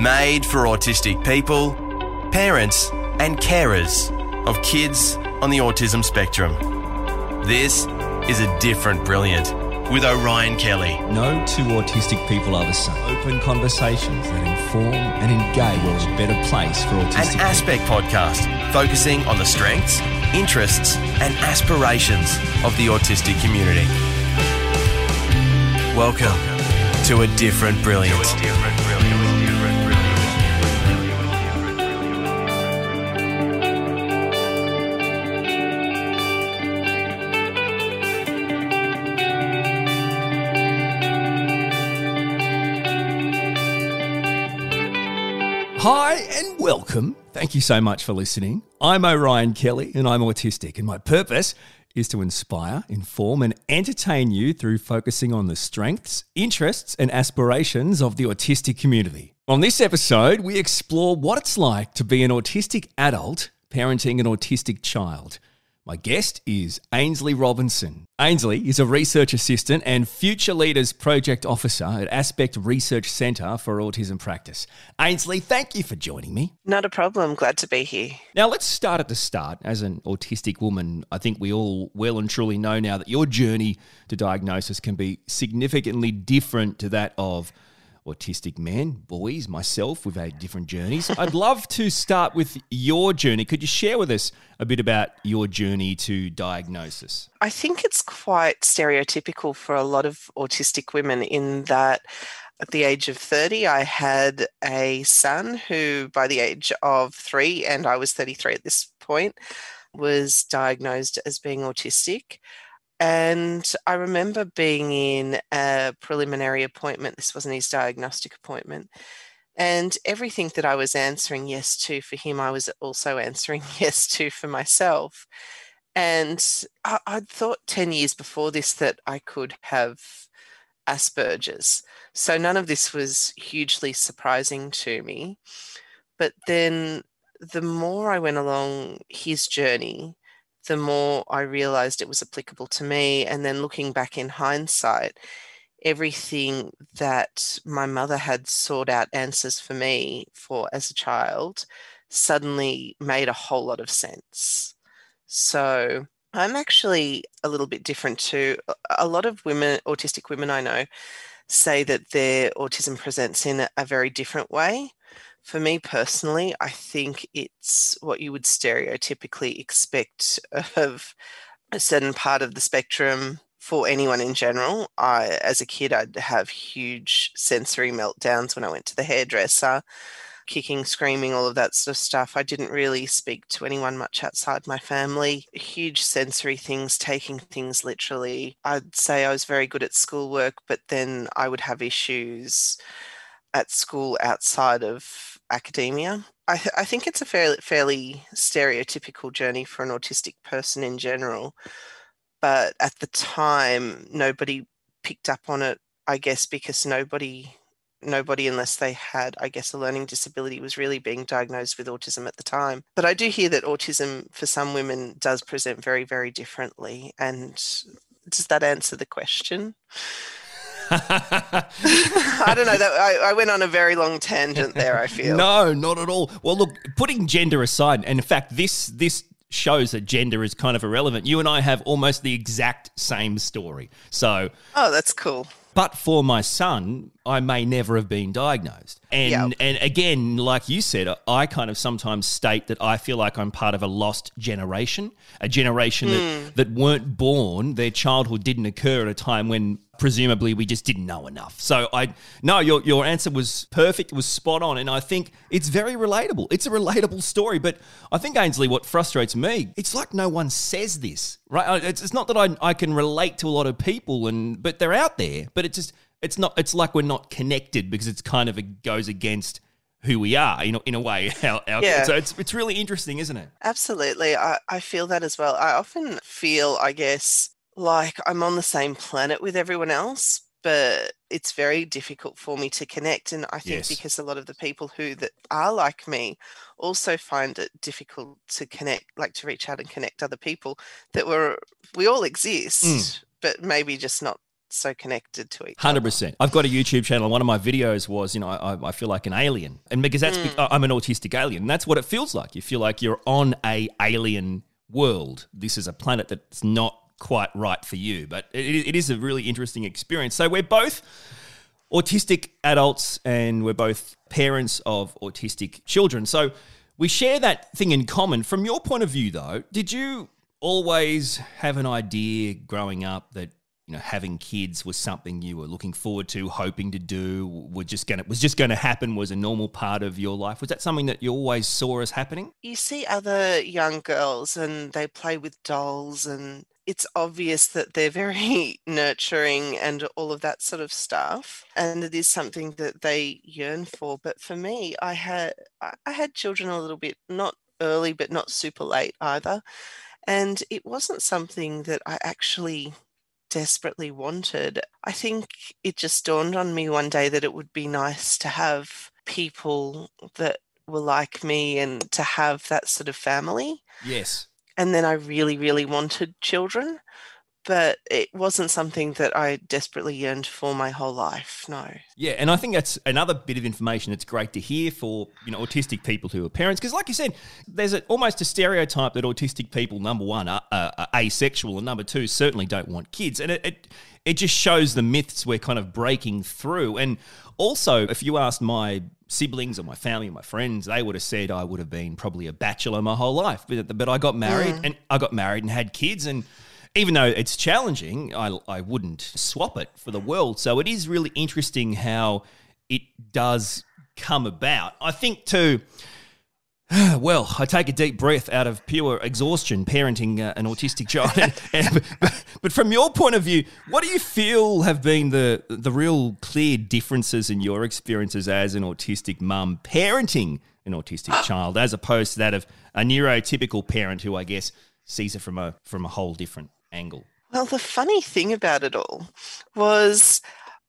Made for autistic people, parents, and carers of kids on the autism spectrum. This is a different brilliant with Orion Kelly. No two autistic people are the same. Open conversations that inform and engage world's a better place for autistic An Aspect podcast focusing on the strengths, interests, and aspirations of the autistic community. Welcome to a different brilliant. Hi and welcome. Thank you so much for listening. I'm Orion Kelly and I'm autistic, and my purpose is to inspire, inform, and entertain you through focusing on the strengths, interests, and aspirations of the autistic community. On this episode, we explore what it's like to be an autistic adult parenting an autistic child. My guest is Ainslie Robinson. Ainslie is a research assistant and Future Leaders Project Officer at Aspect Research Centre for Autism Practice. Ainslie, thank you for joining me. Not a problem. Glad to be here. Now, let's start at the start. As an autistic woman, I think we all well and truly know now that your journey to diagnosis can be significantly different to that of autistic men, boys, myself. We've had different journeys. I'd love to start with your journey. Could you share with us a bit about your journey to diagnosis? I think it's quite stereotypical for a lot of autistic women in that at the age of 30, I had a son who, by the age of three, and I was 33 at this point, was diagnosed as being autistic. And I remember being in a preliminary appointment. This wasn't his diagnostic appointment. And everything that I was answering yes to for him, I was also answering yes to for myself. And I, would thought 10 years before this that I could have Asperger's. So none of this was hugely surprising to me. But then the more I went along his journey, the more I realized it was applicable to me. And then looking back in hindsight, everything that my mother had sought out answers for me for as a child suddenly made a whole lot of sense. So I'm actually a little bit different too. A lot of women, autistic women I know, say that their autism presents in a very different way for me personally, I think it's what you would stereotypically expect of a certain part of the spectrum for anyone in general. I, as a kid, I'd have huge sensory meltdowns when I went to the hairdresser, kicking, screaming, all of that sort of stuff. I didn't really speak to anyone much outside my family. Huge sensory things, taking things literally. I'd say I was very good at schoolwork, but then I would have issues at school outside of academia. I, th- I think it's a fairly, fairly stereotypical journey for an autistic person in general. But at the time, nobody picked up on it, I guess, because nobody nobody unless they had i guess a learning disability was really being diagnosed with autism at the time but i do hear that autism for some women does present very very differently and does that answer the question I don't know. That I, I, went on a very long tangent there. I feel no, not at all. Well, look, putting gender aside, and in fact, this this shows that gender is kind of irrelevant. You and I have almost the exact same story. So, oh, that's cool. But for my son, I may never have been diagnosed. And yep. and again, like you said, I kind of sometimes state that I feel like I'm part of a lost generation, a generation mm. that, hmm. that weren't born, their childhood didn't occur at a time when presumably we just didn't know enough. So I no, your your answer was perfect, it was spot on, and I think it's very relatable. It's a relatable story, but I think Ainslie, what frustrates me, it's like no one says this, right? It's, it's not that I I can relate to a lot of people, and but they're out there, but it just it's not. It's like we're not connected because it's kind of it goes against who we are, you know, in a way. Our, our, yeah. So it's it's really interesting, isn't it? Absolutely. I, I feel that as well. I often feel, I guess, like I'm on the same planet with everyone else, but it's very difficult for me to connect. And I think yes. because a lot of the people who that are like me also find it difficult to connect, like to reach out and connect other people that were we all exist, mm. but maybe just not so connected to each 100. other. 100%. I've got a YouTube channel. One of my videos was, you know, I, I feel like an alien. And because that's, mm. I'm an autistic alien. And that's what it feels like. You feel like you're on a alien world. This is a planet that's not quite right for you. But it, it is a really interesting experience. So we're both autistic adults and we're both parents of autistic children. So we share that thing in common. From your point of view, though, did you always have an idea growing up that you know having kids was something you were looking forward to, hoping to do, were just gonna was just going to happen, was a normal part of your life? Was that something that you always saw as happening? You see other young girls and they play with dolls and it's obvious that they're very nurturing and all of that sort of stuff and it is something that they yearn for but for me i had i had children a little bit not early but not super late either and it wasn't something that I actually desperately wanted. I think it just dawned on me one day that it would be nice to have people that were like me and to have that sort of family. Yes. And then I really, really wanted children but it wasn't something that I desperately yearned for my whole life. No. Yeah, and I think that's another bit of information that's great to hear for you know autistic people who are parents, because like you said, there's a, almost a stereotype that autistic people, number one, are, are, are, asexual, and number two, certainly don't want kids, and it, it it just shows the myths we're kind of breaking through. And also, if you asked my siblings or my family or my friends, they would have said I would have been probably a bachelor my whole life, but, but I got married mm. and I got married and had kids and even though it's challenging, I, I wouldn't swap it for the world. So it is really interesting how it does come about. I think too. Well, I take a deep breath out of pure exhaustion parenting uh, an autistic child. and, and, but, but, from your point of view, what do you feel have been the the real clear differences in your experiences as an autistic mum parenting an autistic child, as opposed to that of a neurotypical parent who I guess sees it from a from a whole different angle? Well, the funny thing about it all was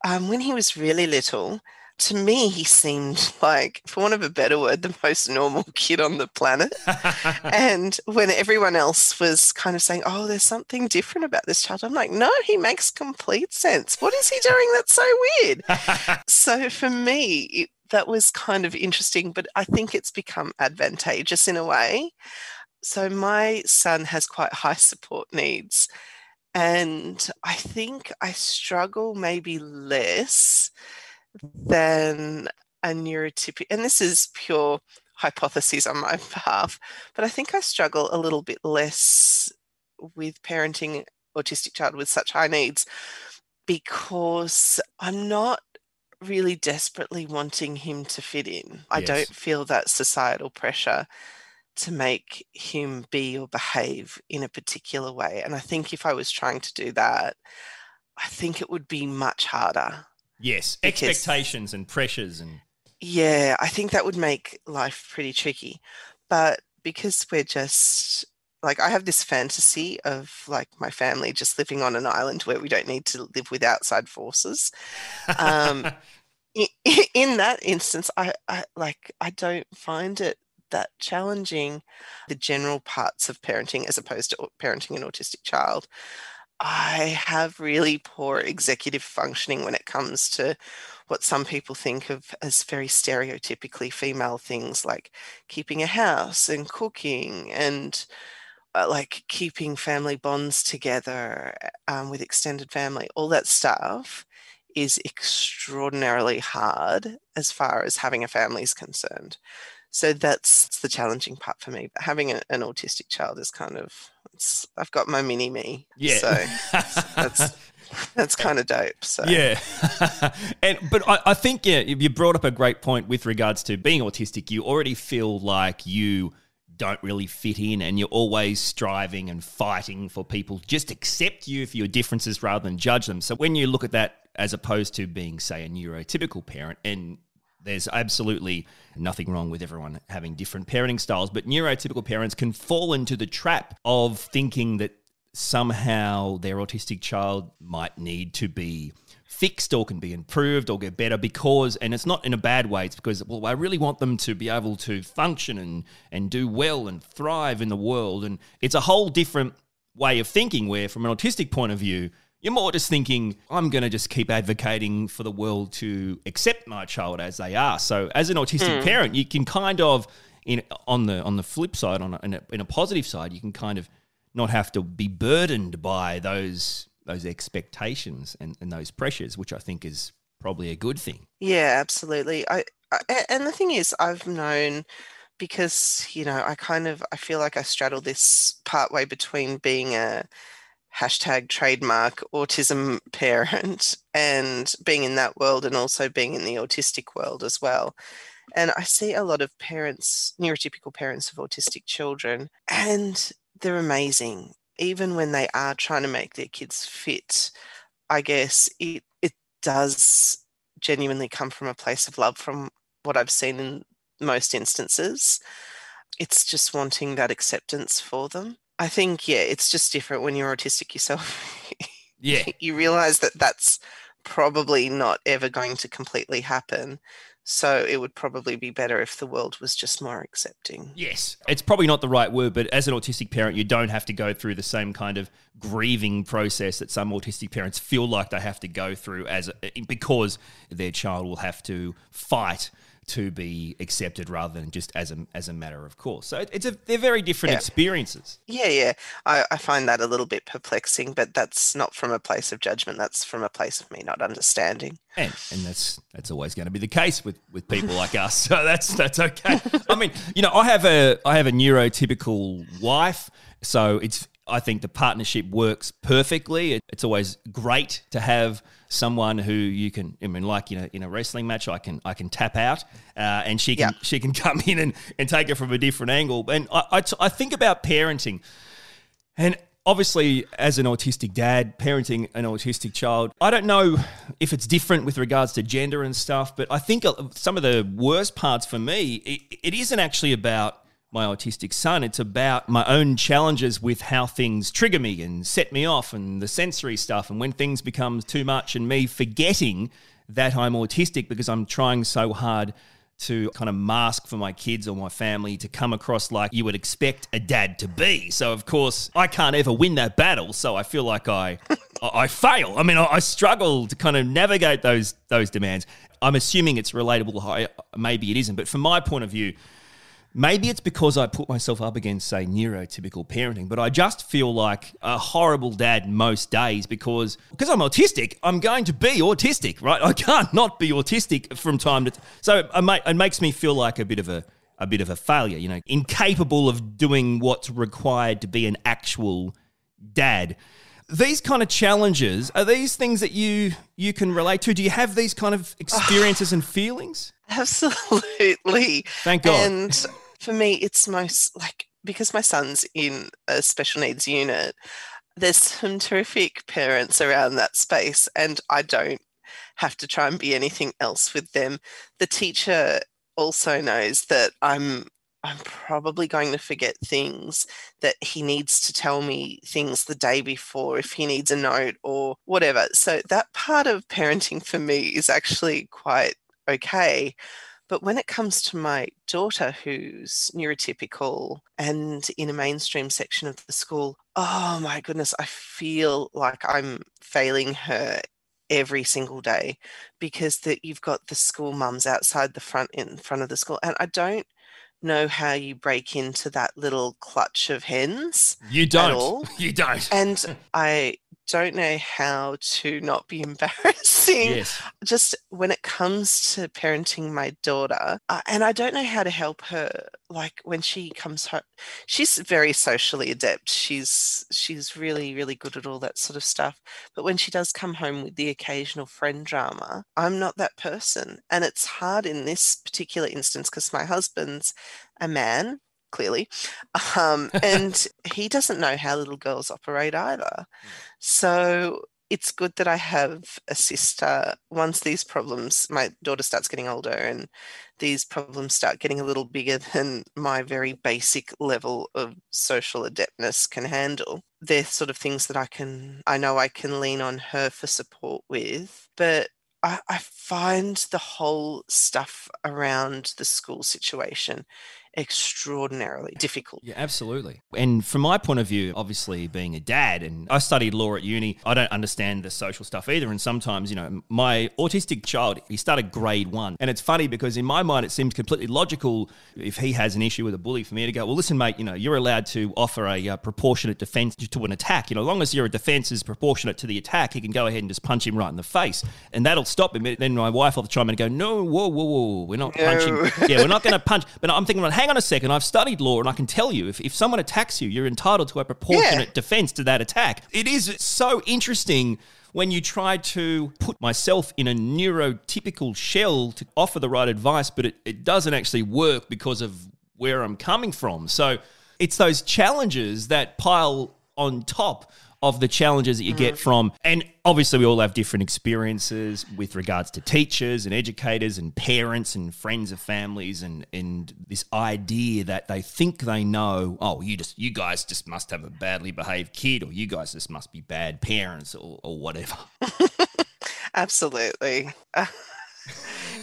um, when he was really little, to me, he seemed like, for want of a better word, the most normal kid on the planet. and when everyone else was kind of saying, oh, there's something different about this child, I'm like, no, he makes complete sense. What is he doing that's so weird? so for me, it, that was kind of interesting, but I think it's become advantageous in a way so my son has quite high support needs. And I think I struggle maybe less than a neurotypical, and this is pure hypothesis on my behalf, but I think I struggle a little bit less with parenting autistic child with such high needs because I'm not really desperately wanting him to fit in. I don't feel that societal pressure to make him be or behave in a particular way. And I think if I was trying to do that, I think it would be much harder. Yes, because, expectations and pressures and yeah, I think that would make life pretty tricky. But because we're just like I have this fantasy of like my family just living on an island where we don't need to live with outside forces. Um, in, in that instance, I, I like I don't find it that challenging the general parts of parenting as opposed to parenting an autistic child. I have really poor executive functioning when it comes to what some people think of as very stereotypically female things like keeping a house and cooking and uh, like keeping family bonds together um, with extended family, all that stuff is extraordinarily hard as far as having a family is concerned. So that's the challenging part for me. But having a, an autistic child is kind of, I've got my mini me. Yeah. So that's, that's kind of dope. So yeah, and but I, I think yeah, you brought up a great point with regards to being autistic. You already feel like you don't really fit in and you're always striving and fighting for people just accept you for your differences rather than judge them. So when you look at that as opposed to being say a neurotypical parent and there's absolutely nothing wrong with everyone having different parenting styles, but neurotypical parents can fall into the trap of thinking that somehow their autistic child might need to be fixed or can be improved or get better because and it's not in a bad way it's because well I really want them to be able to function and and do well and thrive in the world. And it's a whole different way of thinking where from an autistic point of view You're more just thinking, I'm going to just keep advocating for the world to accept my child as they are. So, as an autistic mm. parent, you can kind of, in on the on the flip side, on a, in, a, in a positive side, you can kind of not have to be burdened by those those expectations and, and those pressures, which I think is probably a good thing. Yeah, absolutely. I, I and the thing is, I've known because you know I kind of I feel like I straddle this part way between being a hashtag trademark autism parent and being in that world and also being in the autistic world as well. And I see a lot of parents, neurotypical parents of autistic children, and they're amazing. Even when they are trying to make their kids fit, I guess it it does genuinely come from a place of love from what I've seen in most instances. It's just wanting that acceptance for them. I think, yeah, it's just different when you're autistic yourself. yeah. you realize that that's probably not ever going to completely happen. So it would probably be better if the world was just more accepting. Yes. It's probably not the right word, but as an autistic parent, you don't have to go through the same kind of grieving process that some autistic parents feel like they have to go through as because their child will have to fight to be accepted rather than just as a as a matter of course. So it's a they're very different yeah. experiences. Yeah, yeah. I, I find that a little bit perplexing, but that's not from a place of judgment. That's from a place of me not understanding. And and that's that's always going to be the case with with people like us. So that's that's okay. I mean, you know, I have a I have a neurotypical wife, so it's I think the partnership works perfectly. It's always great to have someone who you can I mean like you know in a wrestling match I can I can tap out uh, and she can she can come in and, and take it from a different angle. And I, I, I think about parenting. And obviously as an autistic dad parenting an autistic child I don't know if it's different with regards to gender and stuff but I think some of the worst parts for me it, it isn't actually about my autistic son. It's about my own challenges with how things trigger me and set me off and the sensory stuff. And when things become too much and me forgetting that I'm autistic because I'm trying so hard to kind of mask for my kids or my family to come across like you would expect a dad to be. So of course I can't ever win that battle. So I feel like I I fail. I mean I, struggle to kind of navigate those those demands. I'm assuming it's relatable. Maybe it isn't, but from my point of view, Maybe it's because I put myself up against, say, neurotypical parenting, but I just feel like a horrible dad most days because because I'm autistic, I'm going to be autistic, right? I can't not be autistic from time to time. So it makes me feel like a bit of a a bit of a failure, you know, incapable of doing what's required to be an actual dad. These kind of challenges are these things that you you can relate to. Do you have these kind of experiences and feelings? Absolutely. Thank God. And for me, it's most like because my son's in a special needs unit, there's some terrific parents around that space, and I don't have to try and be anything else with them. The teacher also knows that I'm I'm probably going to forget things that he needs to tell me things the day before if he needs a note or whatever. So that part of parenting for me is actually quite okay. But when it comes to my daughter, who's neurotypical and in a mainstream section of the school, oh my goodness, I feel like I'm failing her every single day because that you've got the school mums outside the front in front of the school and I don't know how you break into that little clutch of hens. You don't. You don't. And I don't know how to not be embarrassing. Yes. Just when it comes to parenting my daughter, uh, and I don't know how to help her. Like when she comes home, she's very socially adept. She's she's really really good at all that sort of stuff. But when she does come home with the occasional friend drama, I'm not that person, and it's hard in this particular instance because my husband's a man clearly. Um, and he doesn't know how little girls operate either. Mm. So it's good that I have a sister. Once these problems, my daughter starts getting older and these problems start getting a little bigger than my very basic level of social adeptness can handle. They're sort of things that I can, I know I can lean on her for support with. But I, I find the whole stuff around the school situation extraordinarily difficult. Yeah, absolutely. And from my point of view, obviously being a dad, and I studied law at uni, I don't understand the social stuff either. And sometimes, you know, my autistic child, he started grade one. And it's funny because in my mind, it seems completely logical if he has an issue with a bully for me to go, well, listen, mate, you know, you're allowed to offer a uh, proportionate defense to an attack. You know, as long as your defense is proportionate to the attack, he can go ahead and just punch him right in the face. And that'll stop him. Then my wife will chime in and go, no, whoa, whoa, whoa, we're not no. punching. Yeah, we're not going to punch. But I'm thinking, well, hang on a second. I've studied law and I can tell you if, if someone attacks you, you're entitled to a proportionate yeah. defense to that attack. It is so interesting when you try to put myself in a neurotypical shell to offer the right advice, but it, it doesn't actually work because of where I'm coming from. So it's those challenges that pile on top of the challenges that you get mm. from and obviously we all have different experiences with regards to teachers and educators and parents and friends of families and and this idea that they think they know oh you just you guys just must have a badly behaved kid or you guys just must be bad parents or, or whatever absolutely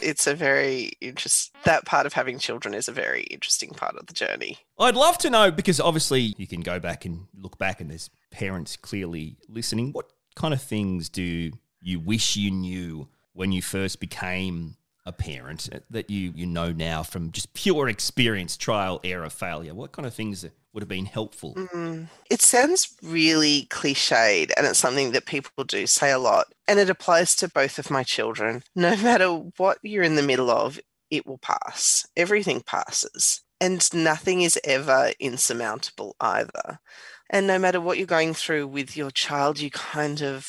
it's a very interest that part of having children is a very interesting part of the journey. I'd love to know because obviously you can go back and look back and there's parents clearly listening. What kind of things do you wish you knew when you first became a parent that you you know now from just pure experience, trial, error, failure? What kind of things would have been helpful? Mm, it sounds really cliched, and it's something that people do say a lot, and it applies to both of my children. No matter what you're in the middle of, it will pass. Everything passes, and nothing is ever insurmountable either. And no matter what you're going through with your child, you kind of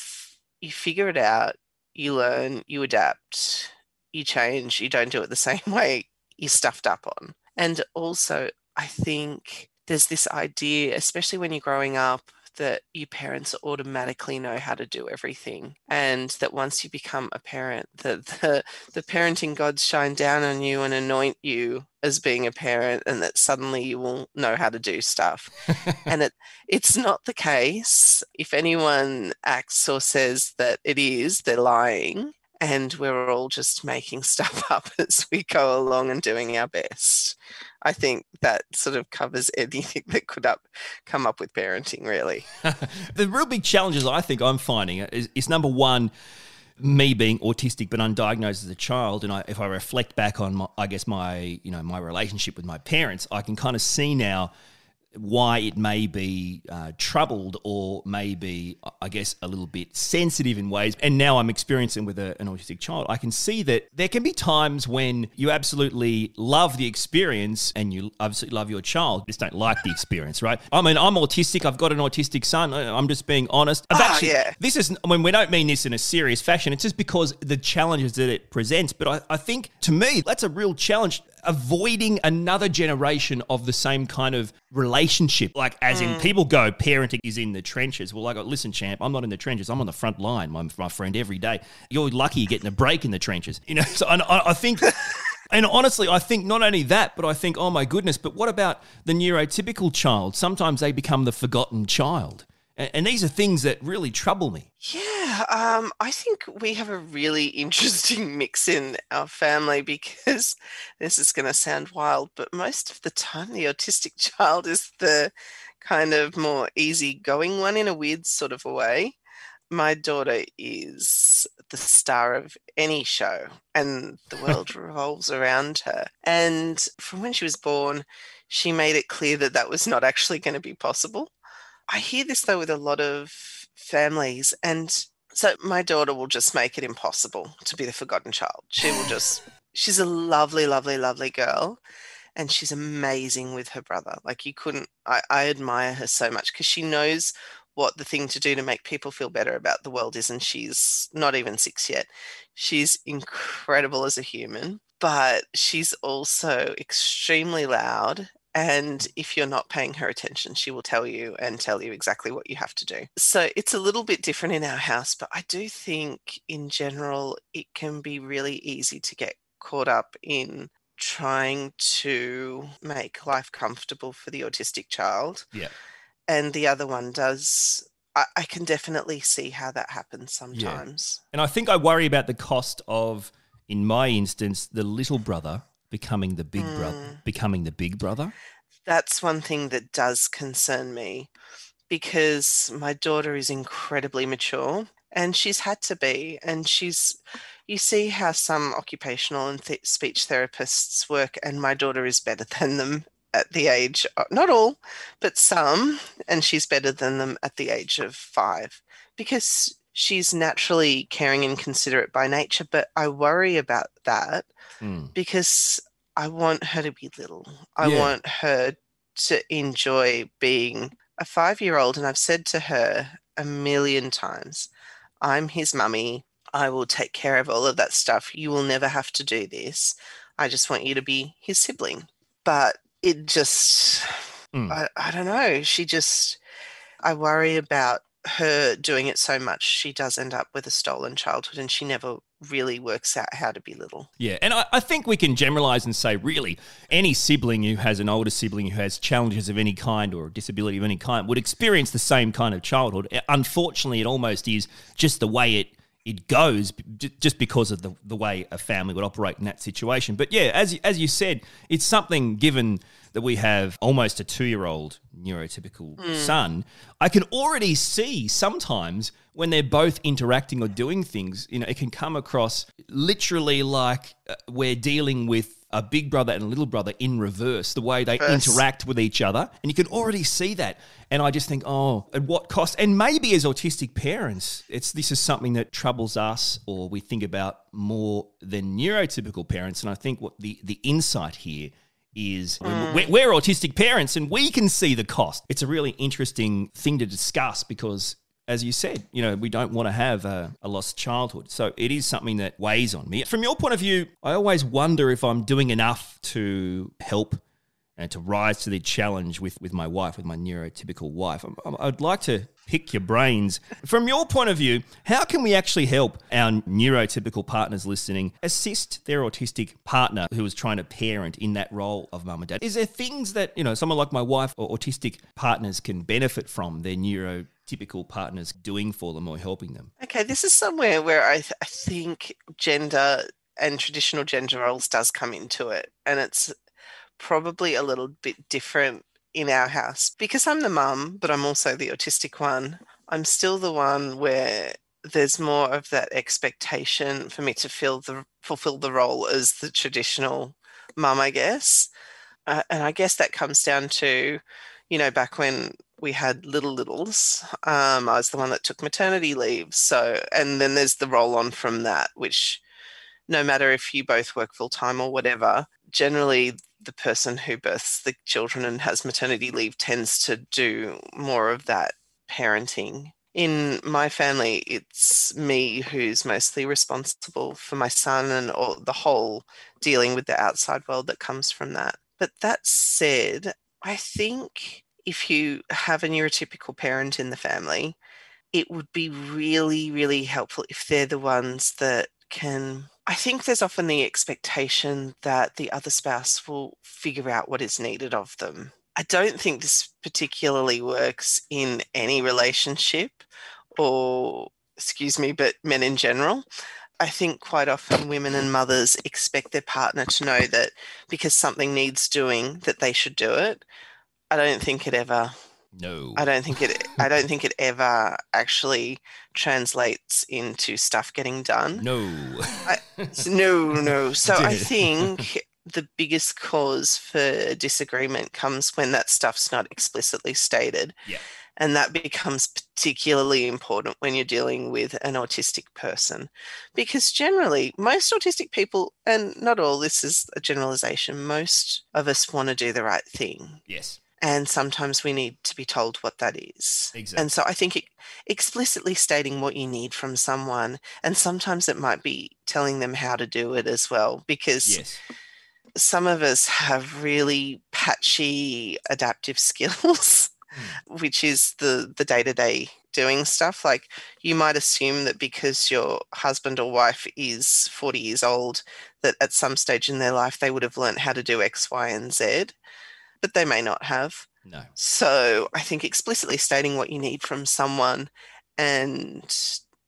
you figure it out, you learn, you adapt you change, you don't do it the same way you're stuffed up on. And also, I think there's this idea, especially when you're growing up, that your parents automatically know how to do everything and that once you become a parent that the, the parenting gods shine down on you and anoint you as being a parent and that suddenly you will know how to do stuff. And it it's not the case. If anyone acts or says that it is they're lying and we're all just making stuff up as we go along and doing our best. I think that sort of covers anything that could up come up with parenting, really. the real big challenges I think I'm finding is, is number one, me being autistic but undiagnosed as a child, and I, if I reflect back on, my, I guess my you know my relationship with my parents, I can kind of see now why it may be uh, troubled or may be, I guess, a little bit sensitive in ways. And now I'm experiencing with a, an autistic child. I can see that there can be times when you absolutely love the experience and you absolutely love your child, just don't like the experience, right? I mean, I'm autistic. I've got an autistic son. I'm just being honest. I've oh, actually, yeah. This is, I mean, we don't mean this in a serious fashion. It's just because the challenges that it presents. But I, I think to me, that's a real challenge avoiding another generation of the same kind of relationship. Like, as mm. in, people go, parenting is in the trenches. Well, I go, listen, champ, I'm not in the trenches. I'm on the front line, my, my friend, every day. You're lucky you're getting a break in the trenches. You know, so I, I think. And honestly, I think not only that, but I think, oh my goodness, but what about the neurotypical child? Sometimes they become the forgotten child. And these are things that really trouble me. Yeah, um, I think we have a really interesting mix in our family because this is going to sound wild, but most of the time the autistic child is the kind of more easygoing one in a weird sort of a way. My daughter is the star of any show, and the world revolves around her. And from when she was born, she made it clear that that was not actually going to be possible I hear this though with a lot of families, and so my daughter will just make it impossible to be the forgotten child. She will just, she's a lovely, lovely, lovely girl. And she's amazing with her brother. Like you couldn't, I, I admire her so much because she knows what the thing to do to make people feel better about the world is. And she's not even six yet. She's incredible as a human, but she's also extremely loud and if you're not paying her attention, she will tell you and tell you exactly what you have to do. So it's a little bit different in our house, but I do think in general, it can be really easy to get caught up in trying to make life comfortable for the autistic child. Yeah. And the other one does I, can definitely see how that happens sometimes. Yeah. And I think I worry about the cost of, in my instance, the little brother becoming the big brother, hmm. becoming the big brother? That's one thing that does concern me because my daughter is incredibly mature and she's had to be and she's you see how some occupational and th- speech therapists work and my daughter is better than them at the age uh, not all but some and she's better than them at the age of 5 because she's naturally caring and considerate by nature but I worry about that mm. because I want her to be little I yeah. want her to enjoy being a 5-year-old and I've said to her a million times I'm his mummy. I will take care of all of that stuff. You will never have to do this. I just want you to be his sibling. But it just, mm. I, I don't know. She just, I worry about her doing it so much. She does end up with a stolen childhood and she never really works out how to be little. Yeah, and I, I, think we can generalize and say, really, any sibling who has an older sibling who has challenges of any kind or a disability of any kind would experience the same kind of childhood. Uh, unfortunately, it almost is just the way it it goes just because of the, the way a family would operate in that situation. But yeah, as, as you said, it's something given that we have almost a two year old neurotypical mm. son. I can already see sometimes when they're both interacting or doing things, you know, it can come across literally like uh, we're dealing with a big brother and a little brother in reverse, the way they First. interact with each other. And you can already see that. And I just think, oh, at what cost? And maybe as autistic parents, it's this is something that troubles us or we think about more than neurotypical parents. And I think what the, the insight here is mm. we're, we're, autistic parents and we can see the cost. It's a really interesting thing to discuss because as you said, you know, we don't want to have a, a, lost childhood. So it is something that weighs on me. From your point of view, I always wonder if I'm doing enough to help and to rise to the challenge with, with my wife, with my neurotypical wife. i would like to pick your brains. From your point of view, how can we actually help our neurotypical partners listening assist their autistic partner who is trying to parent in that role of mum and dad? Is there things that, you know, someone like my wife or autistic partners can benefit from their neuro typical partners doing for them or helping them? Okay, this is somewhere where I, th- I think gender and traditional gender roles does come into it. And it's probably a little bit different in our house because I'm the mum, but I'm also the autistic one. I'm still the one where there's more of that expectation for me to fill the fulfill the role as the traditional mum, I guess. Uh, and I guess that comes down to, you know, back when we had little littles. Um, I was the one that took maternity leave. So, and then there's the roll on from that, which no matter if you both work full time or whatever, generally the person who births the children and has maternity leave tends to do more of that parenting. In my family, it's me who's mostly responsible for my son and all the whole dealing with the outside world that comes from that. But that said, I think if you have a neurotypical parent in the family, it would be really, really helpful if they're the ones that can. I think there's often the expectation that the other spouse will figure out what is needed of them. I don't think this particularly works in any relationship or, excuse me, but men in general. I think quite often women and mothers expect their partner to know that because something needs doing, that they should do it. I don't think it ever. No. I don't think it. I don't think it ever actually translates into stuff getting done. No. I, no, no. So I think the biggest cause for disagreement comes when that stuff's not explicitly stated. Yeah. And that becomes particularly important when you're dealing with an autistic person. Because generally, most autistic people, and not all, this is a generalization, most of us want to do the right thing. Yes and sometimes we need to be told what that is. Exactly. And so I think it, explicitly stating what you need from someone, and sometimes it might be telling them how to do it as well, because yes. some of us have really patchy adaptive skills, mm. which is the the day to day doing stuff. Like you might assume that because your husband or wife is 40 years old, that at some stage in their life they would have learned how to do X, Y, and Z but they may not have. No. So I think explicitly stating what you need from someone and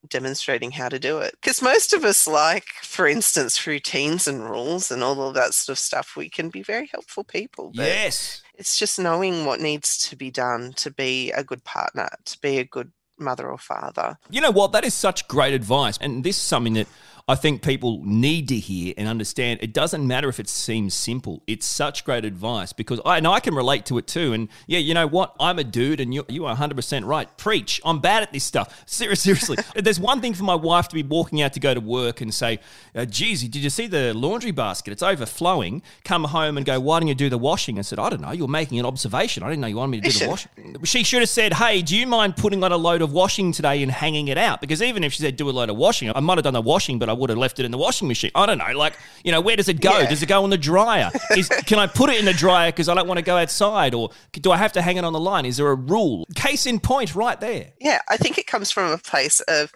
demonstrating how to do it. Because most of us like, for instance, routines and rules and all of that sort of stuff, we can be very helpful people. But yes. It's just knowing what needs to be done to be a good partner, to be a good mother or father. You know what? That is such great advice. And this is something that I think people need to hear and understand. It doesn't matter if it seems simple. It's such great advice because I and I can relate to it too. And yeah, you know what? I'm a dude, and you you are 100 percent right. Preach. I'm bad at this stuff. Seriously, seriously. there's one thing for my wife to be walking out to go to work and say, uh, "Geez, did you see the laundry basket? It's overflowing." Come home and go, "Why didn't you do the washing?" I said, "I don't know. You're making an observation. I didn't know you wanted me to do the washing." She should have said, "Hey, do you mind putting on a load of washing today and hanging it out?" Because even if she said, "Do a load of washing," I might have done the washing, but I would have left it in the washing machine. I don't know. Like, you know, where does it go? Yeah. Does it go in the dryer? Is, can I put it in the dryer because I don't want to go outside? Or do I have to hang it on the line? Is there a rule? Case in point, right there. Yeah, I think it comes from a place of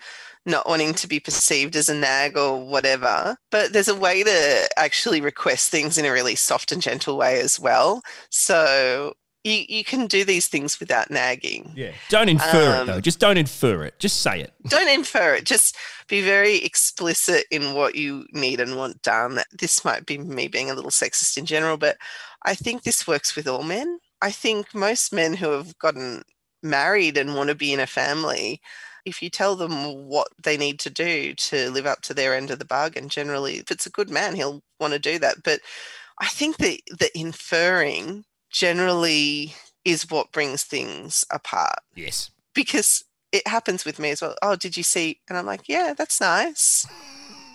not wanting to be perceived as a nag or whatever. But there's a way to actually request things in a really soft and gentle way as well. So you, you can do these things without nagging. Yeah. Don't infer um, it though. Just don't infer it. Just say it. Don't infer it. Just be very explicit in what you need and want done. This might be me being a little sexist in general, but I think this works with all men. I think most men who have gotten married and want to be in a family, if you tell them what they need to do to live up to their end of the bargain, generally, if it's a good man, he'll want to do that. But I think that the inferring generally is what brings things apart. Yes. Because it happens with me as well. Oh, did you see? And I'm like, yeah, that's nice.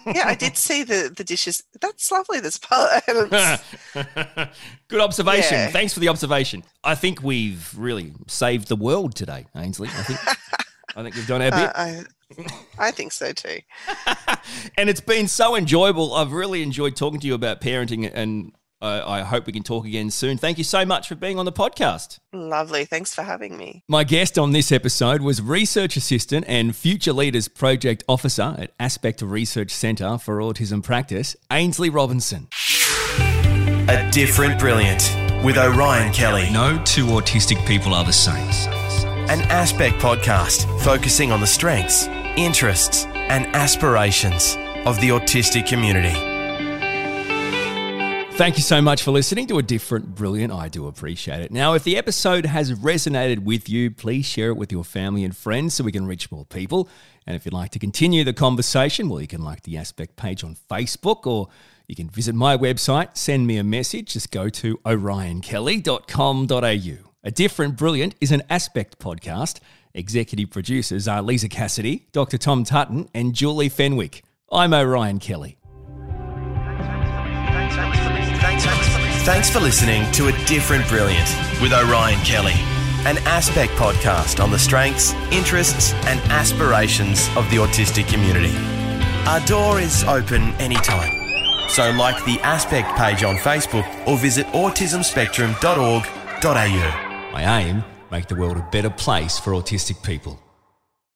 yeah, I did see the the dishes. That's lovely. This part. Good observation. Yeah. Thanks for the observation. I think we've really saved the world today, Ainslie. I think I think we've done our bit. Uh, I, I think so too. and it's been so enjoyable. I've really enjoyed talking to you about parenting and uh, I hope we can talk again soon. Thank you so much for being on the podcast. Lovely. Thanks for having me. My guest on this episode was Research Assistant and Future Leaders Project Officer at Aspect Research Centre for Autism Practice, Ainslie Robinson. A different brilliant with Orion Kelly. No two autistic people are the same. An Aspect podcast focusing on the strengths, interests, and aspirations of the autistic community. Thank you so much for listening to a different, brilliant. I do appreciate it. Now, if the episode has resonated with you, please share it with your family and friends so we can reach more people. And if you'd like to continue the conversation, well, you can like the Aspect page on Facebook or you can visit my website, send me a message. Just go to orionkelly.com.au. A Different Brilliant is an Aspect podcast. Executive producers are Lisa Cassidy, Dr. Tom Tutton, and Julie Fenwick. I'm Orion Kelly. Thanks for listening to A Different Brilliant with Orion Kelly, an Aspect podcast on the strengths, interests, and aspirations of the autistic community. Our door is open anytime. So, like the Aspect page on Facebook or visit autismspectrum.org.au. My aim make the world a better place for autistic people.